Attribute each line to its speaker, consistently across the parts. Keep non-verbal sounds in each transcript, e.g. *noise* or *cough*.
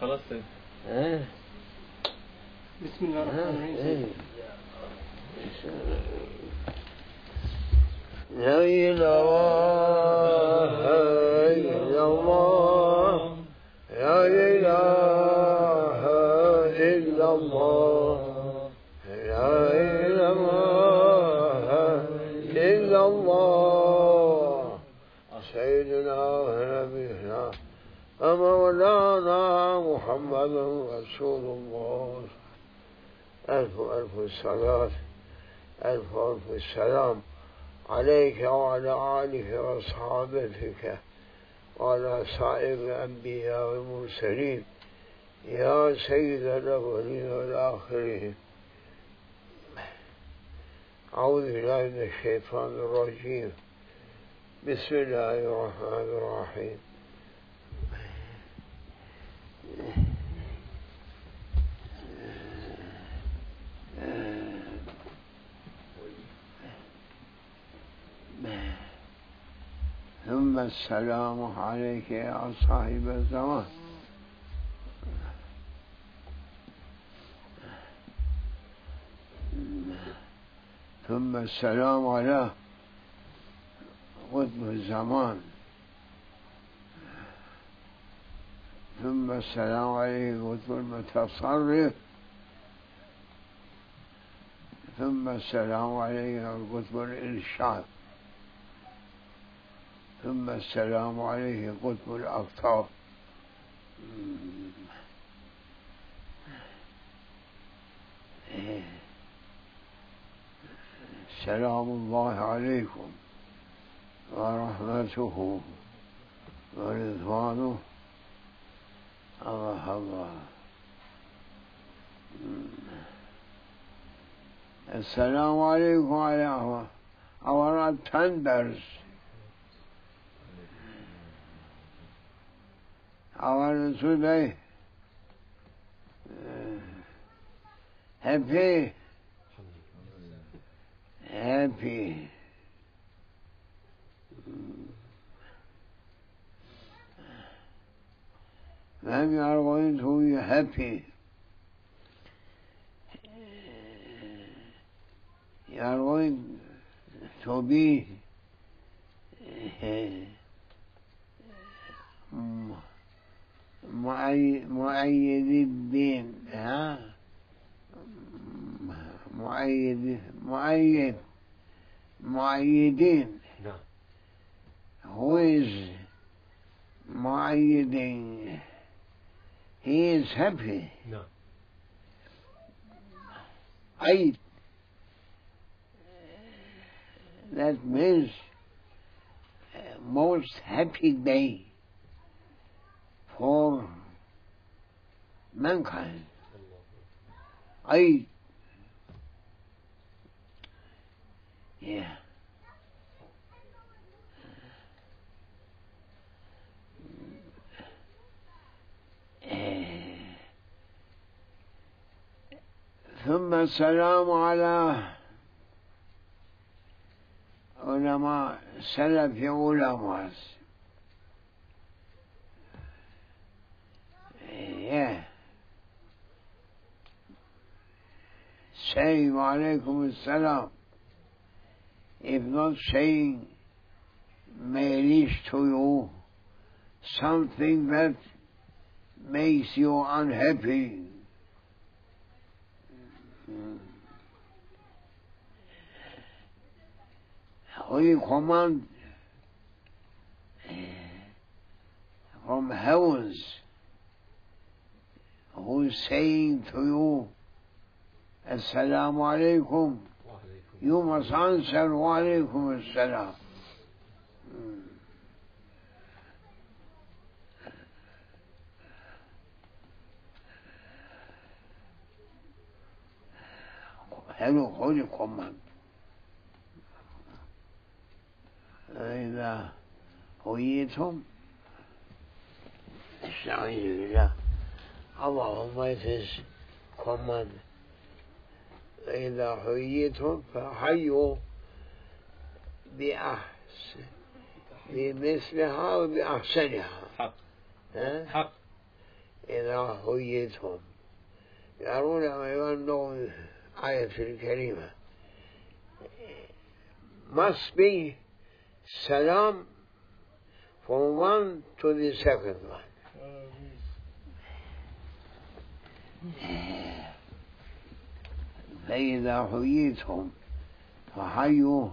Speaker 1: خلاص. سيد
Speaker 2: ها
Speaker 3: بسم الله الرحمن الرحيم. سيد.
Speaker 2: لا إله إلا الله. محمد رسول الله. ألف ألف صلاة ألف ألف سلام عليك وعلى آلك وأصحابك وعلى سائر الأنبياء والمرسلين. يا سيد الأولين والآخرين. أعوذ بالله من الشيطان الرجيم. بسم الله الرحمن الرحيم. السلام عليك يا صاحب الزمان. ثم السلام على قطب الزمان. ثم السلام عليه قطب المتصرف. ثم السلام عليه قطب الإرشاد. ثم السلام عليه قطب الأقطاب سلام الله عليكم ورحمته ورضوانه. الله الله. السلام عليكم على our attenders our today uh, happy happy. When you are going to be happy uh, you are going to be uh, mm, مؤيد الدين ها؟ مؤيد مؤيد مؤيدين.
Speaker 1: نعم.
Speaker 2: هو مؤيدين؟ هي
Speaker 1: سبه
Speaker 2: اي That means uh, most happy day. For mankind. Yeah. ثم السلام على علماء سلف علماء yeah. Saying alaikum assalam if not saying may reach to you something that makes you unhappy. Hmm. We command eh, from heavens who is saying to you, Assalamu alaikum, you must answer wa alaikum assalam. Hello, holy command. إذا حييتم استعيذ بالله اللهم is command إذا حييتم فحيوا بأحسن بمثلها وبأحسنها.
Speaker 1: حق؟ حق.
Speaker 2: إذا حييتم يرون أيضا آية الكريمة. Must be salam from one to the second one. فإذا حييتم فحيوا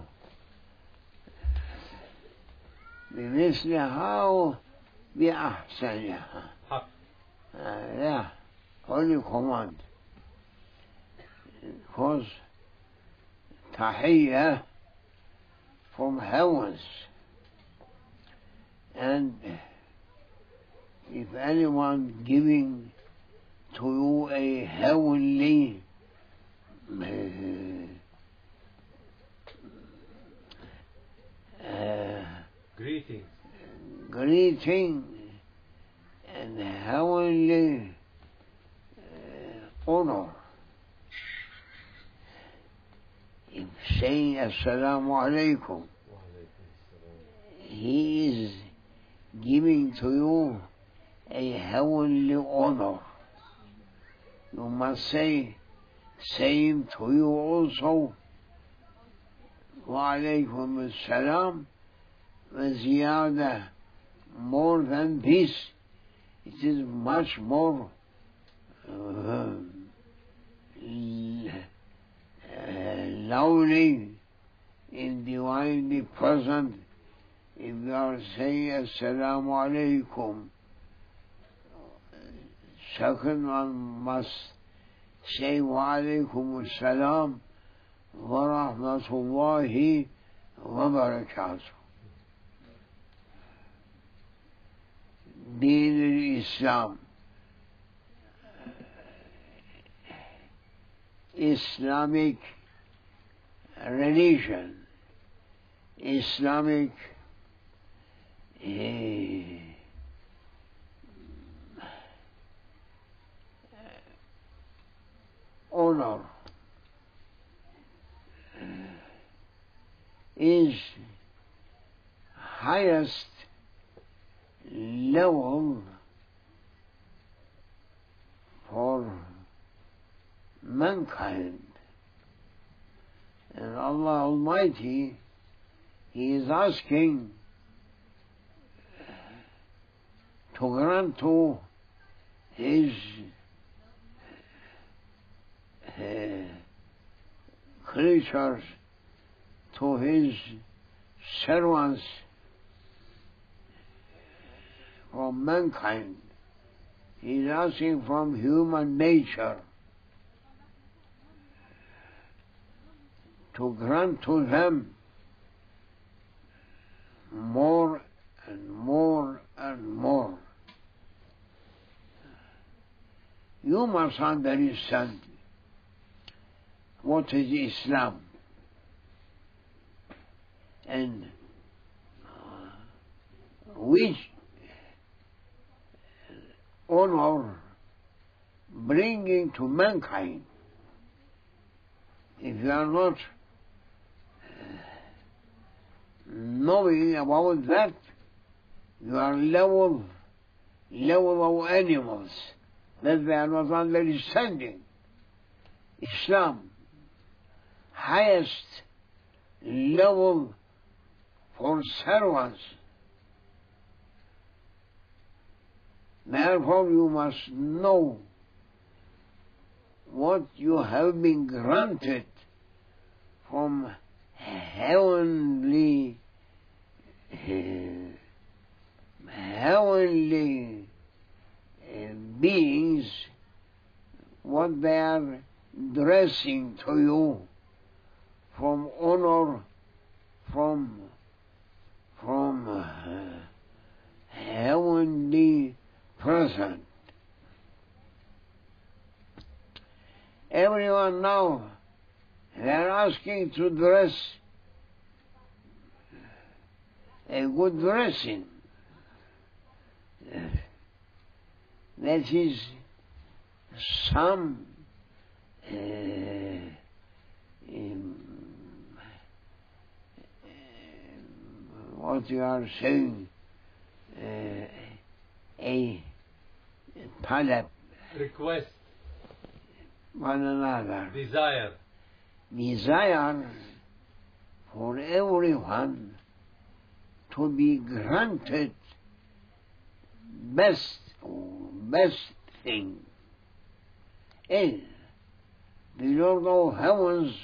Speaker 2: بمثلها أو بأحسنها. Uh, yeah, only command. Because tahiyya from heavens. And if anyone giving to you a heavenly uh,
Speaker 1: greeting,
Speaker 2: greeting and heavenly uh, honor. If saying Assalamu alaikum, he is giving to you a heavenly honor. You must say same to you also. وعليكم السلام وزيادة more than this it is much more uh, lovely in divinely present if you are saying Assalamu alaikum. Second one must say Wa alaikum assalam wa rahmatullahi wa barakatuh. Deen al-Islam. Islamic religion, Islamic uh, honor is highest level for mankind. And Allah Almighty, He is asking to grant to His creatures, to His servants from mankind. He is asking from human nature to grant to them more and more and more. You must understand what is Islam and uh, which honor bringing to mankind. If you are not uh, knowing about that, you are level, level of animals that they are not understanding. Islam, highest level for servants. Therefore, you must know what you have been granted from heavenly, heavenly eh, beings, what they are dressing to you from honor, from from uh, heavenly present. Everyone now they are asking to dress a good dressing. That is some uh, um, what you are saying, uh, a talep,
Speaker 1: request,
Speaker 2: one another.
Speaker 1: desire,
Speaker 2: Desire for everyone to be granted best, best thing. is the Lord of heavens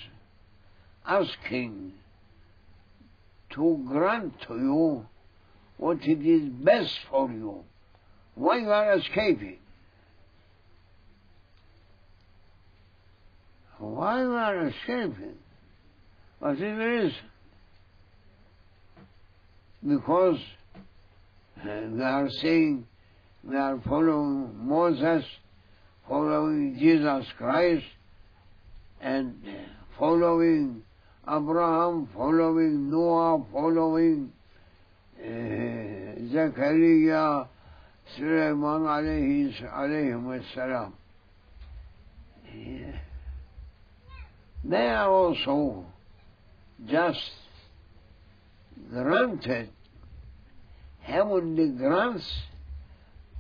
Speaker 2: asking to grant to you what it is best for you. Why you are escaping? Why you are escaping? What is the reason? Because uh, we are saying we are following Moses, following Jesus Christ, and uh, following Abraham, following Noah, following uh, Zechariah, Sulaiman alayhi, alayhim salam. They are also just granted heavenly grants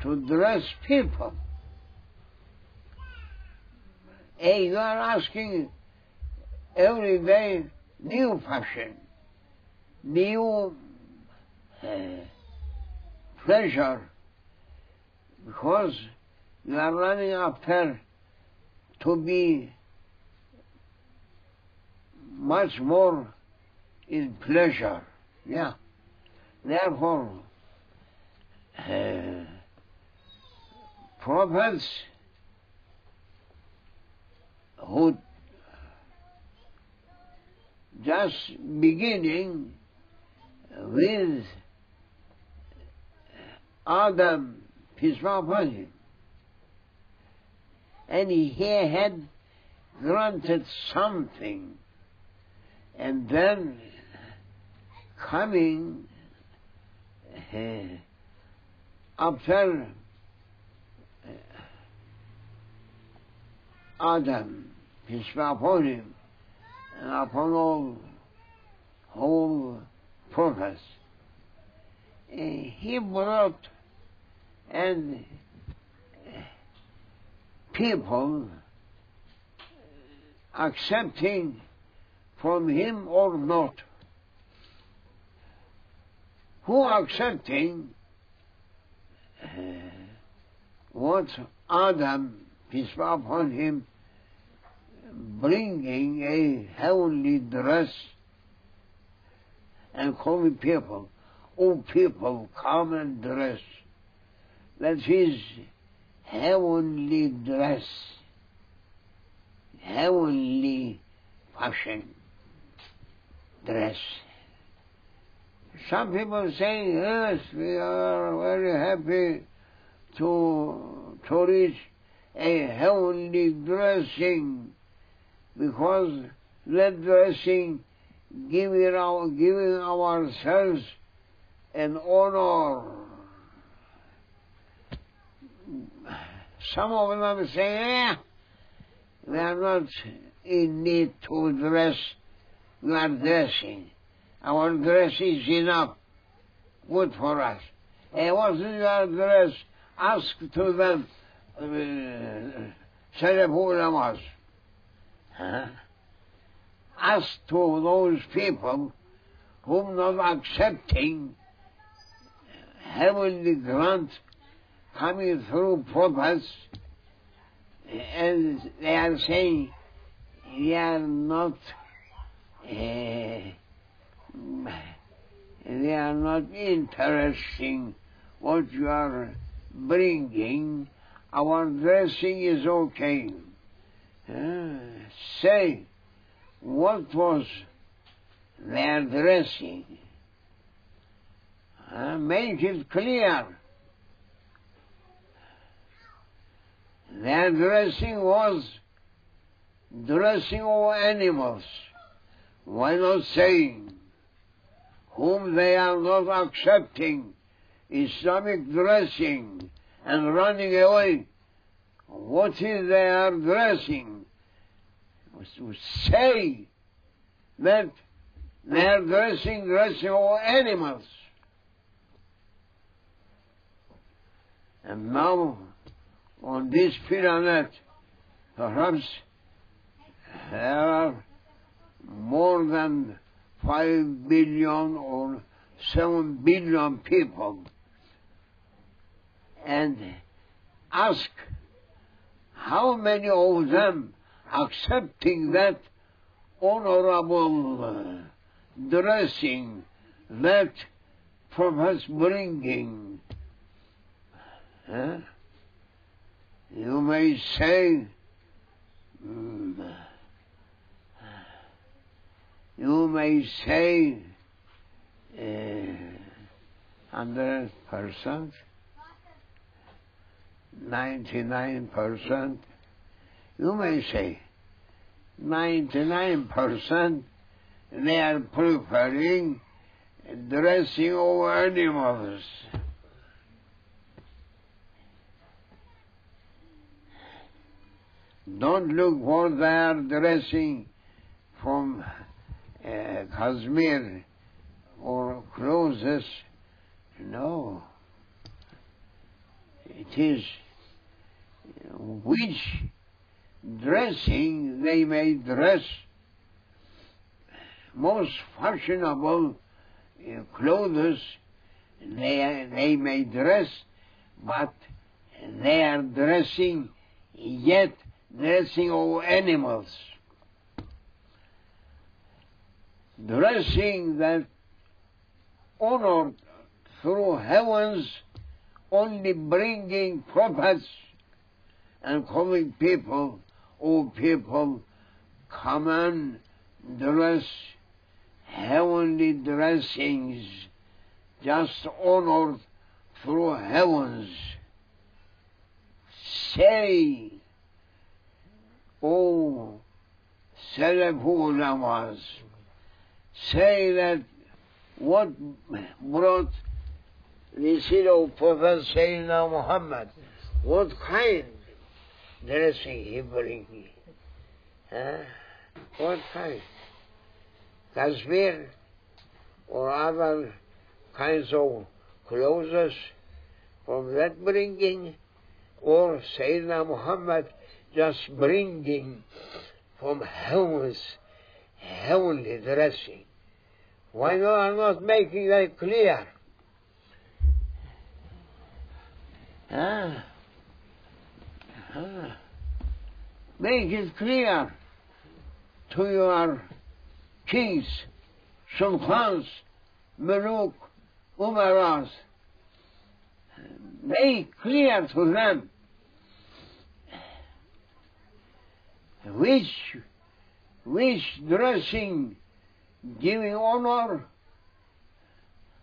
Speaker 2: to dress people. Hey, you are asking every day new fashion, new uh, pleasure, because you are running after to be much more in pleasure. Yeah. Therefore, uh, prophets who just beginning with Adam, peace be and he had granted something, and then coming uh, after Adam, peace be upon him, and upon all whole prophets, uh, he brought and eh, people eh, accepting from him or not. Who accepting what Adam, peace be upon him, bringing a heavenly dress and calling people, oh people, come and dress. That is heavenly dress, heavenly fashion dress. Some people say, yes, we are very happy to, to reach a heavenly dressing because that dressing giving, our, giving ourselves an honor. Some of them say, yeah, we are not in need to dress, we are dressing. Our dress is enough, good for us. And what is your dress? Ask to them, uh, Salafu ulamas. Huh? Ask to those people whom not accepting heavenly grant coming through prophets, and they are saying, we are not uh, they are not interesting what you are bringing. Our dressing is okay. Uh, say, what was their dressing? Make it clear. Their dressing was dressing of animals. Why not saying whom they are not accepting Islamic dressing and running away? What is their dressing? To say that they are dressing of animals. And now on this planet, perhaps there are more than five billion or seven billion people. And ask how many of them accepting that honorable uh, dressing that Prophet's bringing. Huh? You may say, mm, you may say, hundred uh, percent, ninety-nine percent. You may say, ninety-nine percent. They are preferring dressing of animals. Don't look for their dressing from uh, cashmere or clothes. No. It is which dressing they may dress most fashionable uh, clothes they, they may dress, but they are dressing, yet dressing of animals. Dressing that honored through heavens, only bringing prophets and calling people, oh people, come and dress heavenly dressings just honored through heavens. Say, O Salafu ulamas, say that what brought the seed of Prophet Sayyidina Muhammad, what kind he bring? Huh? What kind? cashmere or other kinds of clothes from that bringing, or Sayyidina Muhammad just bringing from heavens heavenly dressing. Why not I'm not making that clear? Ah. Make it clear to your kings, sultans, muluk, umaras. Make clear to them which, which dressing giving honor,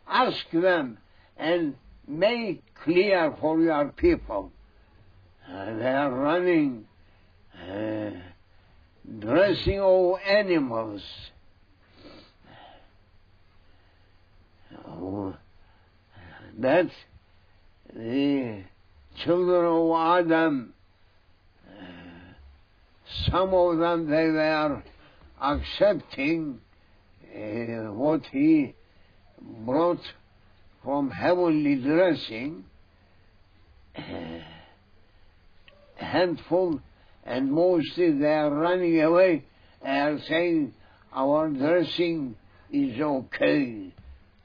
Speaker 2: ask them and make clear for your people. Uh, they are running, uh, dressing all animals. that the children of Adam, some of them they were accepting uh, what he brought from heavenly dressing, uh, handful, and mostly they are running away and saying our dressing is okay.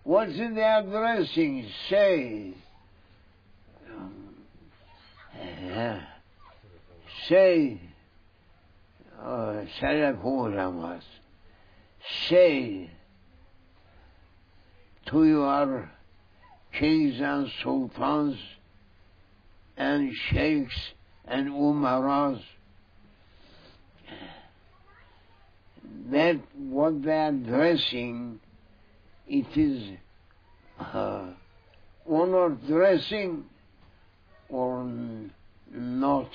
Speaker 2: What's in their dressing? Say. Um, say. Oh, Salaf Say to your kings and sultans and sheikhs and umaras that what they are dressing it is uh, honor dressing or not.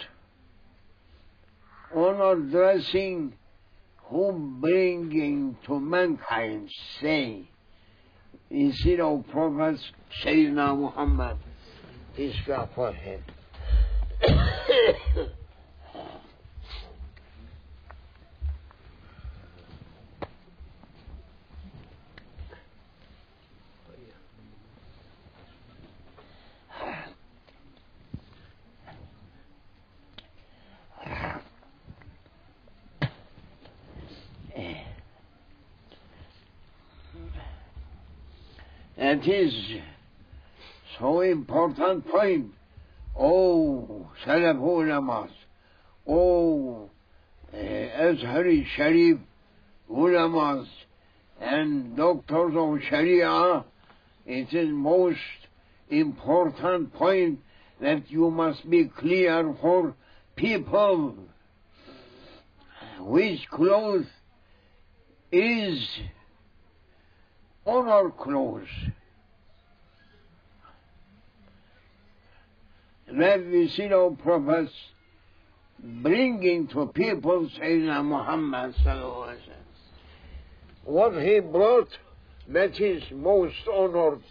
Speaker 2: Honor dressing who bringing to mankind say instead of prophets Sayyidina Muhammad peace be upon him that is so important point. Oh, Salaf ulamas. Oh, uh, Azhari Sharif ulamas and doctors of Sharia. It is most important point that you must be clear for people which clothes is honor clothes. That our prophets bringing to people Sayyidina Muhammad. What he brought, that is most honored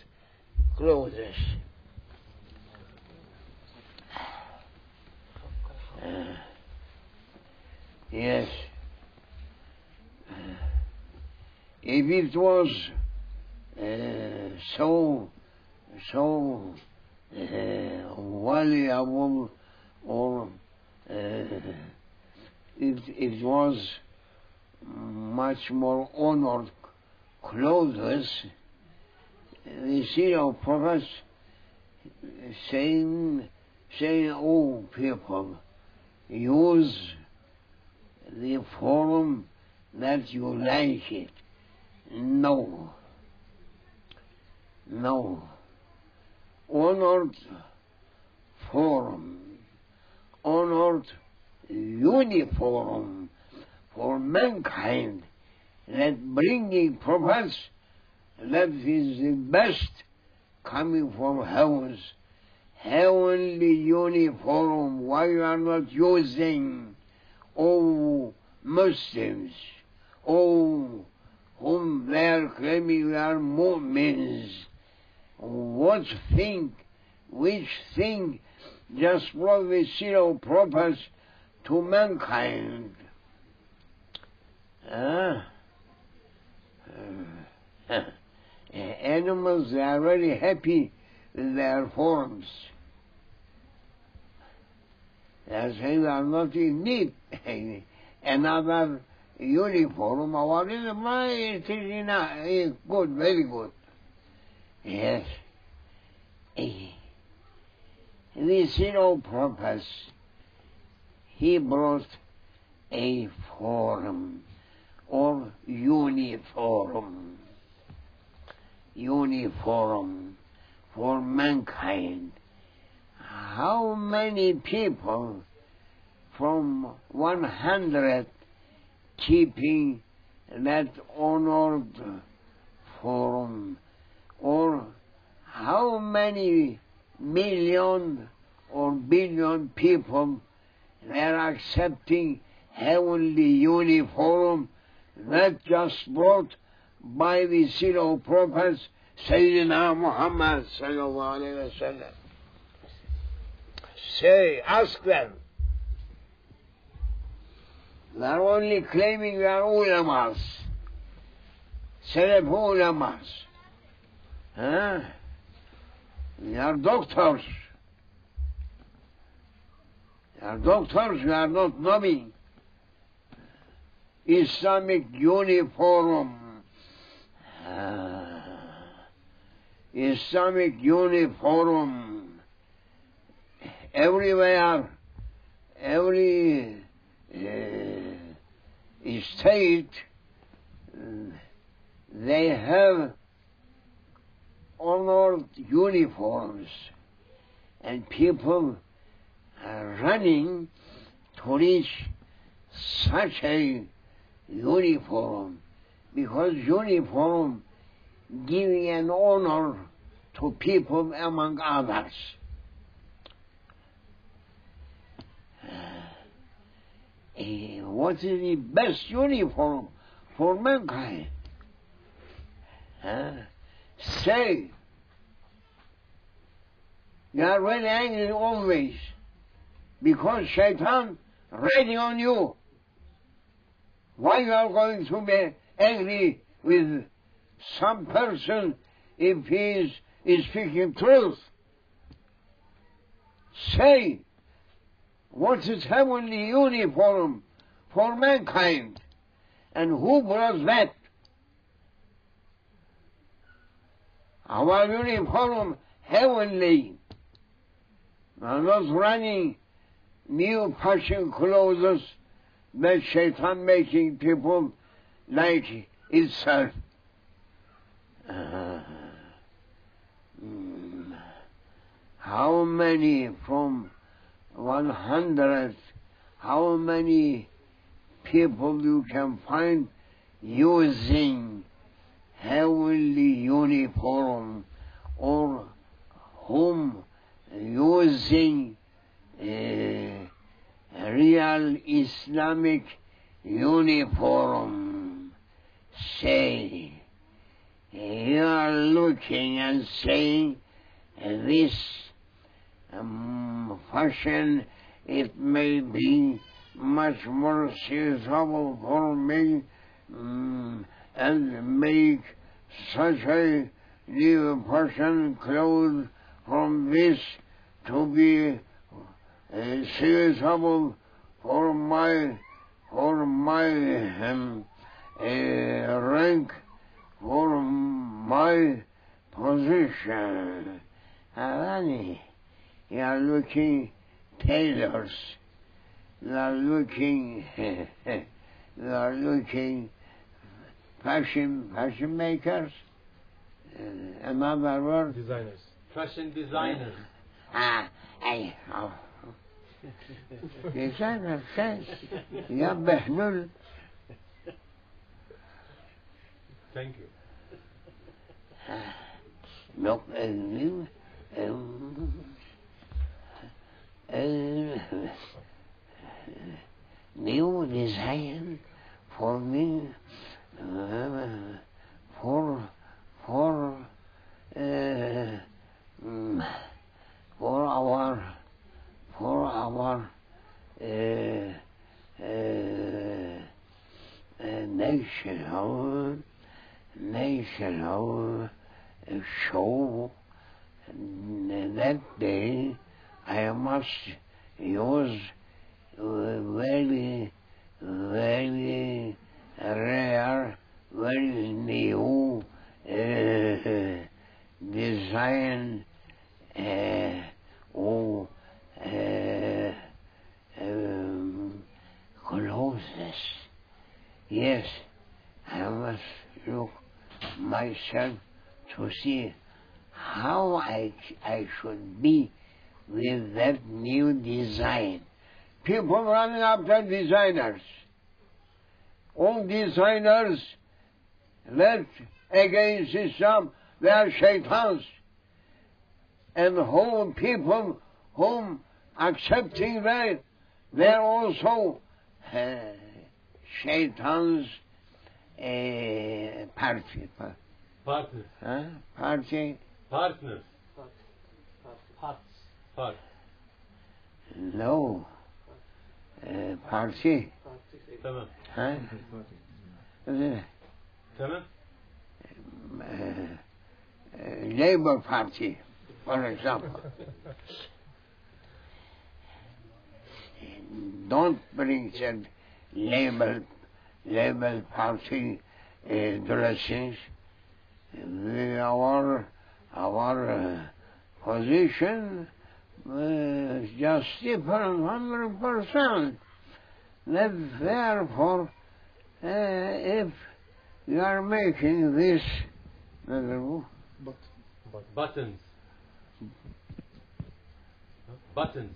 Speaker 2: clothes. Uh, *sighs* yes. Uh, if it was uh, so so uh, valuable or uh, it, it was much more honored clothes, the see our prophets saying, saying, oh people, use the form that you like it. No. No. Honored form, honored uniform for mankind. That bringing prophets that is the best coming from heavens. Heavenly uniform why you are not using oh Muslims oh whom they are claiming are mu'mins what thing which thing just brought the zero prophets to mankind ah uh, *laughs* animals are very happy with their forms. Saying they are not in need another uniform. Or what is my it is enough. good, very good. Yes. This is no purpose. He brought a form or uniform. Uniform for mankind. How many people from 100 keeping that honored form? Or how many million or billion people are accepting heavenly uniform that just brought by the of prophets Sayyidina Muhammad sallallahu alayhi wa sallam. Say, ask them. They are only claiming they are ulamas. Salaf ulamas. Huh? Are doctors. They are doctors, we are not knowing. Islamic uniform. Uh, Islamic uniform. Everywhere, every uh, state, they have honored uniforms, and people are running to reach such a uniform because uniform giving an honor to people among others. Uh, what is the best uniform for mankind? Uh, say, you are very angry always because shaitan riding on you. Why you are going to be angry with some person if he is, is speaking truth? Say, what is heavenly uniform for mankind? And who brought that? Our uniform heavenly. We're not running new fashion clothes that shaitan making people like itself. Uh, how many from 100, how many people you can find using heavenly uniform or whom using uh, real Islamic uniform say you are looking and saying this um, fashion it may be much more suitable for me um, and make such a new fashion clothes from this to be uh, suitable for my for my um, uh, rank for my position. Alani, you are looking tailors. You are looking *laughs* you are looking fashion fashion makers. Uh, another word.
Speaker 1: Designers.
Speaker 4: Fashion designers.
Speaker 2: Ah, I, oh. Designer says, يا بهلول
Speaker 4: Thank you.
Speaker 2: Look, uh, new, um, uh, new design for me, uh, for, for, uh, mm, for our, for our, uh, uh, national, national show that day I must use very, very rare, very new uh, design uh, of uh, um. Yes, I must look myself to see how I, I should be with that new design. People running after designers. All designers left against Islam, they are shaitans. And whole people whom accepting that, they're also uh, shaitans uh, party.
Speaker 4: Partners.
Speaker 2: Huh? Party?
Speaker 4: Partners.
Speaker 3: Parts.
Speaker 4: Part.
Speaker 2: No. Uh, party? Uh,
Speaker 4: Tamam.
Speaker 2: Uh, Labour Party, for example. Don't bring that label, label party uh, dressings. We, our our uh, position is just different, hundred percent. That therefore, uh, if you are making this, uh,
Speaker 1: But
Speaker 4: Buttons. Buttons.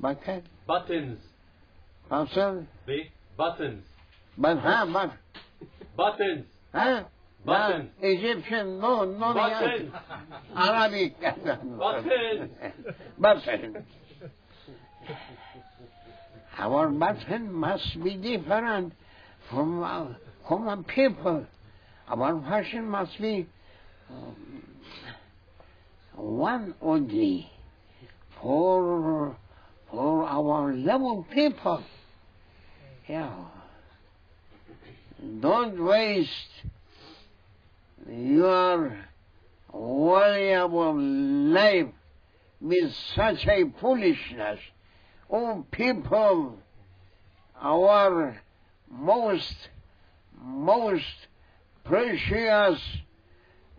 Speaker 2: bucket,
Speaker 4: Buttons.
Speaker 2: pencil,
Speaker 4: B. Buttons.
Speaker 2: but huh, but
Speaker 4: Buttons.
Speaker 2: huh?
Speaker 4: Button.
Speaker 2: No, Egyptian, no, no,
Speaker 4: Button.
Speaker 2: Arabic.
Speaker 4: Button.
Speaker 2: button. Our button must be different from our common people. Our fashion must be um, one only for for our level people. Yeah. Don't waste your valuable life with such a foolishness. Oh, people, our most, most precious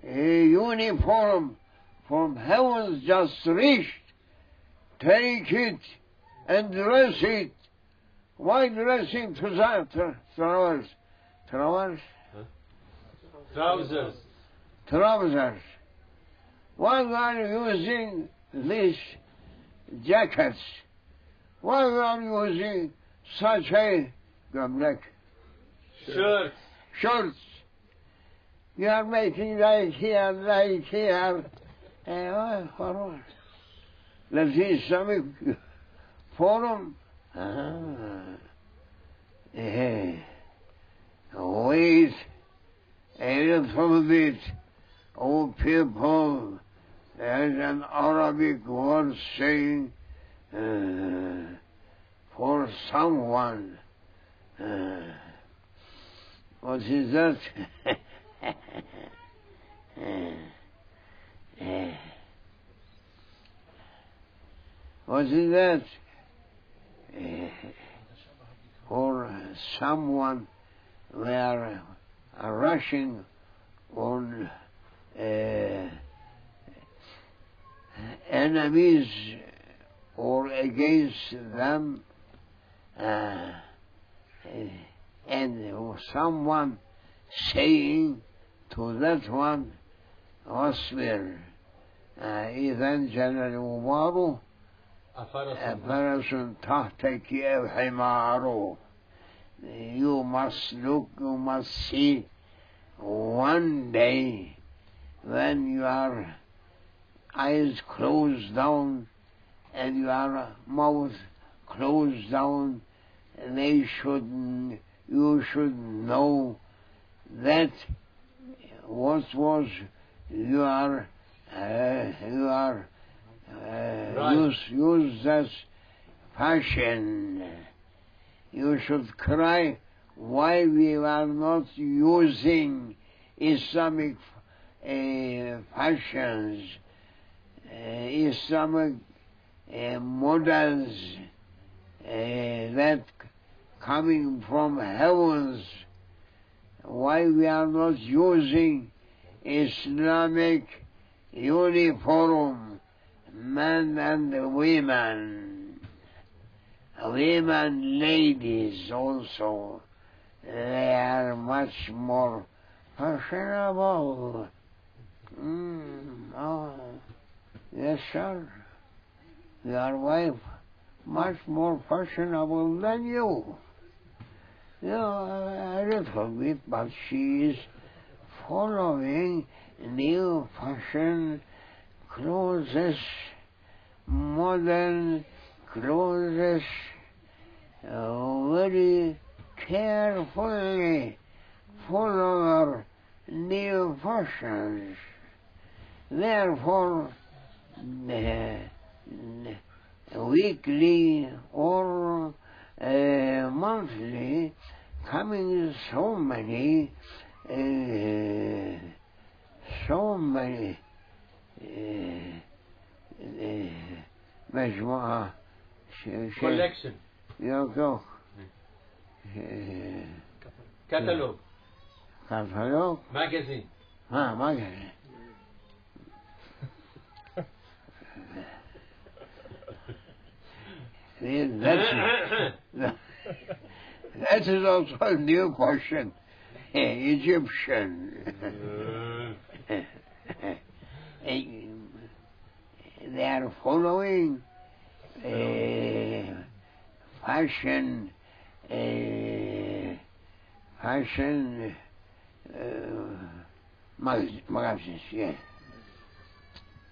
Speaker 2: a uniform from heavens just reached. Take it and dress it. Why dressing to that? Trousers. Trousers?
Speaker 4: Trousers.
Speaker 2: Trousers. Why are you using these jackets? Why are you using such a gömlek?
Speaker 4: Shirt.
Speaker 2: shorts. You are making right here, right here. For what? Let's see Islamic forum. Ah. Eh. Wait a little bit. Oh, people, there's an Arabic word saying uh, for someone. Uh, what is that? *laughs* what is that? For someone we are rushing on uh, enemies or against them. Uh, and someone saying to that one, اصبر إذا انجل الغبار
Speaker 4: أفرس
Speaker 2: فرس تحتك أو حمار You must look, you must see one day when your eyes closed down and your mouth closed down, they should, you should know that what was your, uh, your uh,
Speaker 4: Right.
Speaker 2: use, use as passion. You should cry why we are not using Islamic uh, fashions, uh, Islamic models that coming from heavens, why we are not using Islamic uniform, men and women women, ladies also, they are much more fashionable. Mm, oh, yes, sir. Your wife much more fashionable than you. You know, a little bit, but she is following new fashion clothes, modern clothes, uh, very carefully follow new fashions. Therefore, uh, weekly or uh, monthly coming so many uh, so many uh, uh, مجموعة ش- ش-
Speaker 4: collection
Speaker 2: يوك يوك آه،
Speaker 4: catalog
Speaker 2: كتالوج
Speaker 4: magazine
Speaker 2: ها ما That, *laughs* that is also a new question. Egyptian. Uh. *laughs* Eh, they are following uh, fashion, uh, fashion uh, magazines, yes.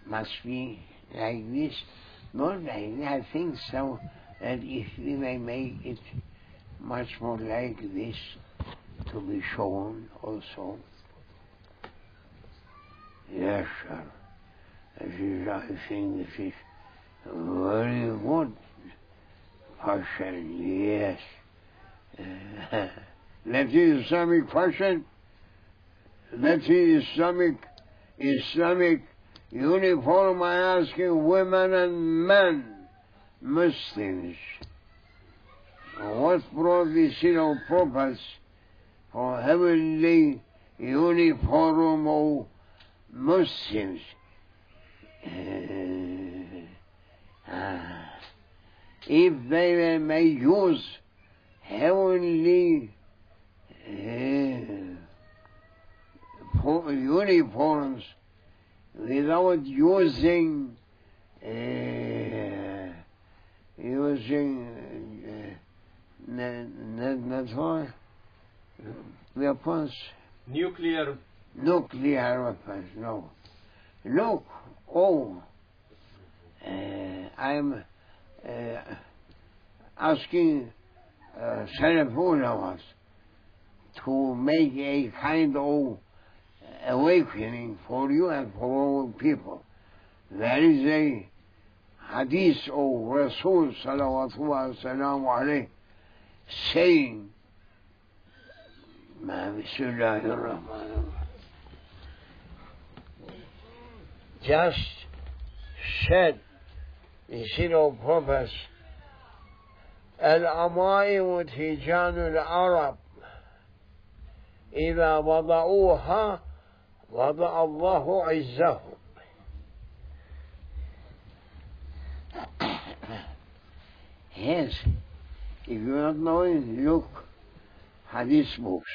Speaker 2: Must be like this, not like I think so that if we may make it much more like this to be shown also. Yes, sir. This is, I think this is very good fashion, yes. *laughs* Let the Islamic fashion, let the Islamic, Islamic uniform, I ask you, women and men, Muslims, what brought the sin of prophets for heavenly uniform of Muslims uh, if they may use heavenly uh, uniforms without using uh, using uh, ne- ne- ne- weapons,
Speaker 4: Nuclear.
Speaker 2: nuclear weapons. No, look, oh, uh, I'm uh, asking uh, Fullerwas to make a kind of awakening for you and for all people. There is a hadith of Rasul sallallahu alaihi wasallam saying, الرحيم just said the zero purpose الأمائم تيجان العرب إذا وضعوها وضع الله عزهم Yes, if you're not knowing, look, Hadith books,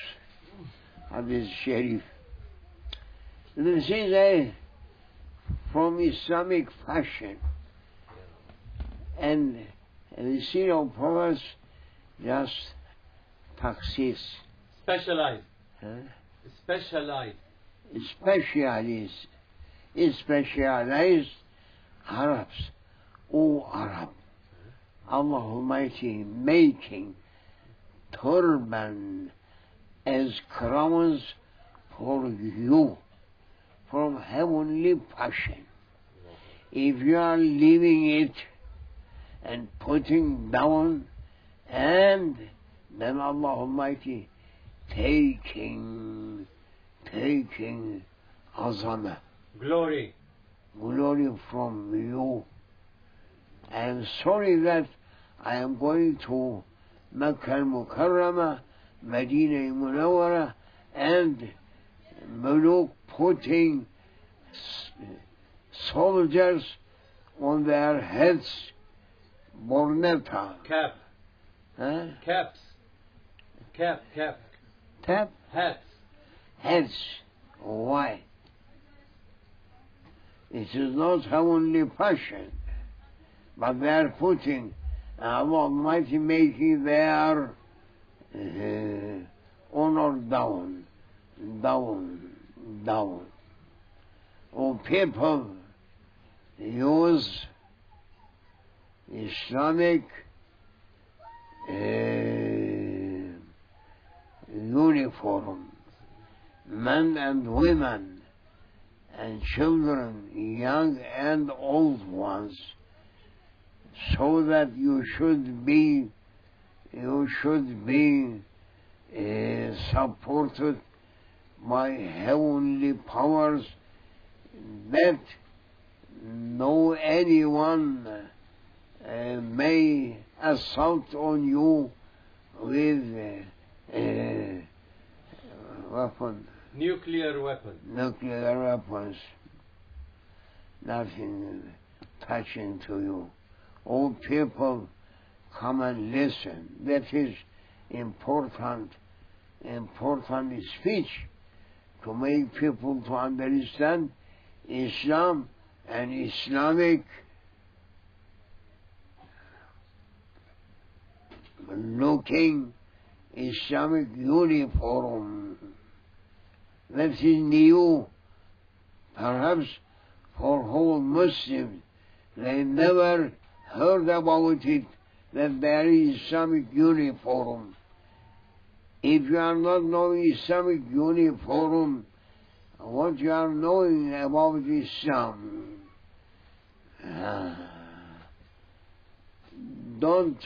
Speaker 2: Hadith Sharif. This is a from Islamic fashion. And the seal of prophets just taxis.
Speaker 4: Specialized.
Speaker 2: Huh?
Speaker 4: Specialized.
Speaker 2: Specialist, specialized Arabs, O Arab, Allah Almighty making turban as crowns for you from heavenly passion. If you are leaving it and putting down, and then Allah Almighty taking, taking azama,
Speaker 4: Glory.
Speaker 2: glory from you. I am sorry that I am going to Makkah al-Mukarramah, Medina Munawwara, and Muluk putting soldiers on their heads, bornetta,
Speaker 4: Cap.
Speaker 2: huh?
Speaker 4: Caps. Cap. Cap.
Speaker 2: tap
Speaker 4: Hats.
Speaker 2: heads. Why? It is not heavenly passion, but they are putting Allah Almighty making their uh, honor down, down, down. Oh, people use Islamic uh, uniform, men and women, and children, young and old ones, so that you should be, you should be uh, supported by heavenly powers that no anyone uh, may assault on you with uh, uh, weapon,
Speaker 4: Nuclear weapon.
Speaker 2: nuclear weapons, nothing touching to you. All people come and listen. That is important, important speech to make people to understand Islam and Islamic looking Islamic uniform that is new, perhaps for whole Muslims. They never heard about it that there is Islamic uniform. If you are not knowing Islamic uniform, what you are knowing about Islam? *sighs* Don't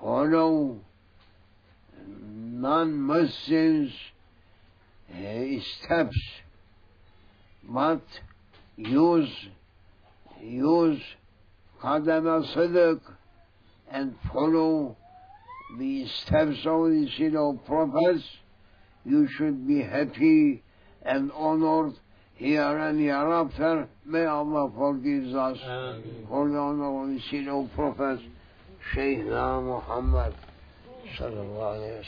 Speaker 2: follow non-Muslims' uh, steps, but use use Adama Siddiq and follow the steps of the you prophets, you should be happy and honored here and hereafter. May Allah forgive us
Speaker 4: Amen.
Speaker 2: for the honor of the you know, prophets, Shaykhna Muhammad. صلى الله عليه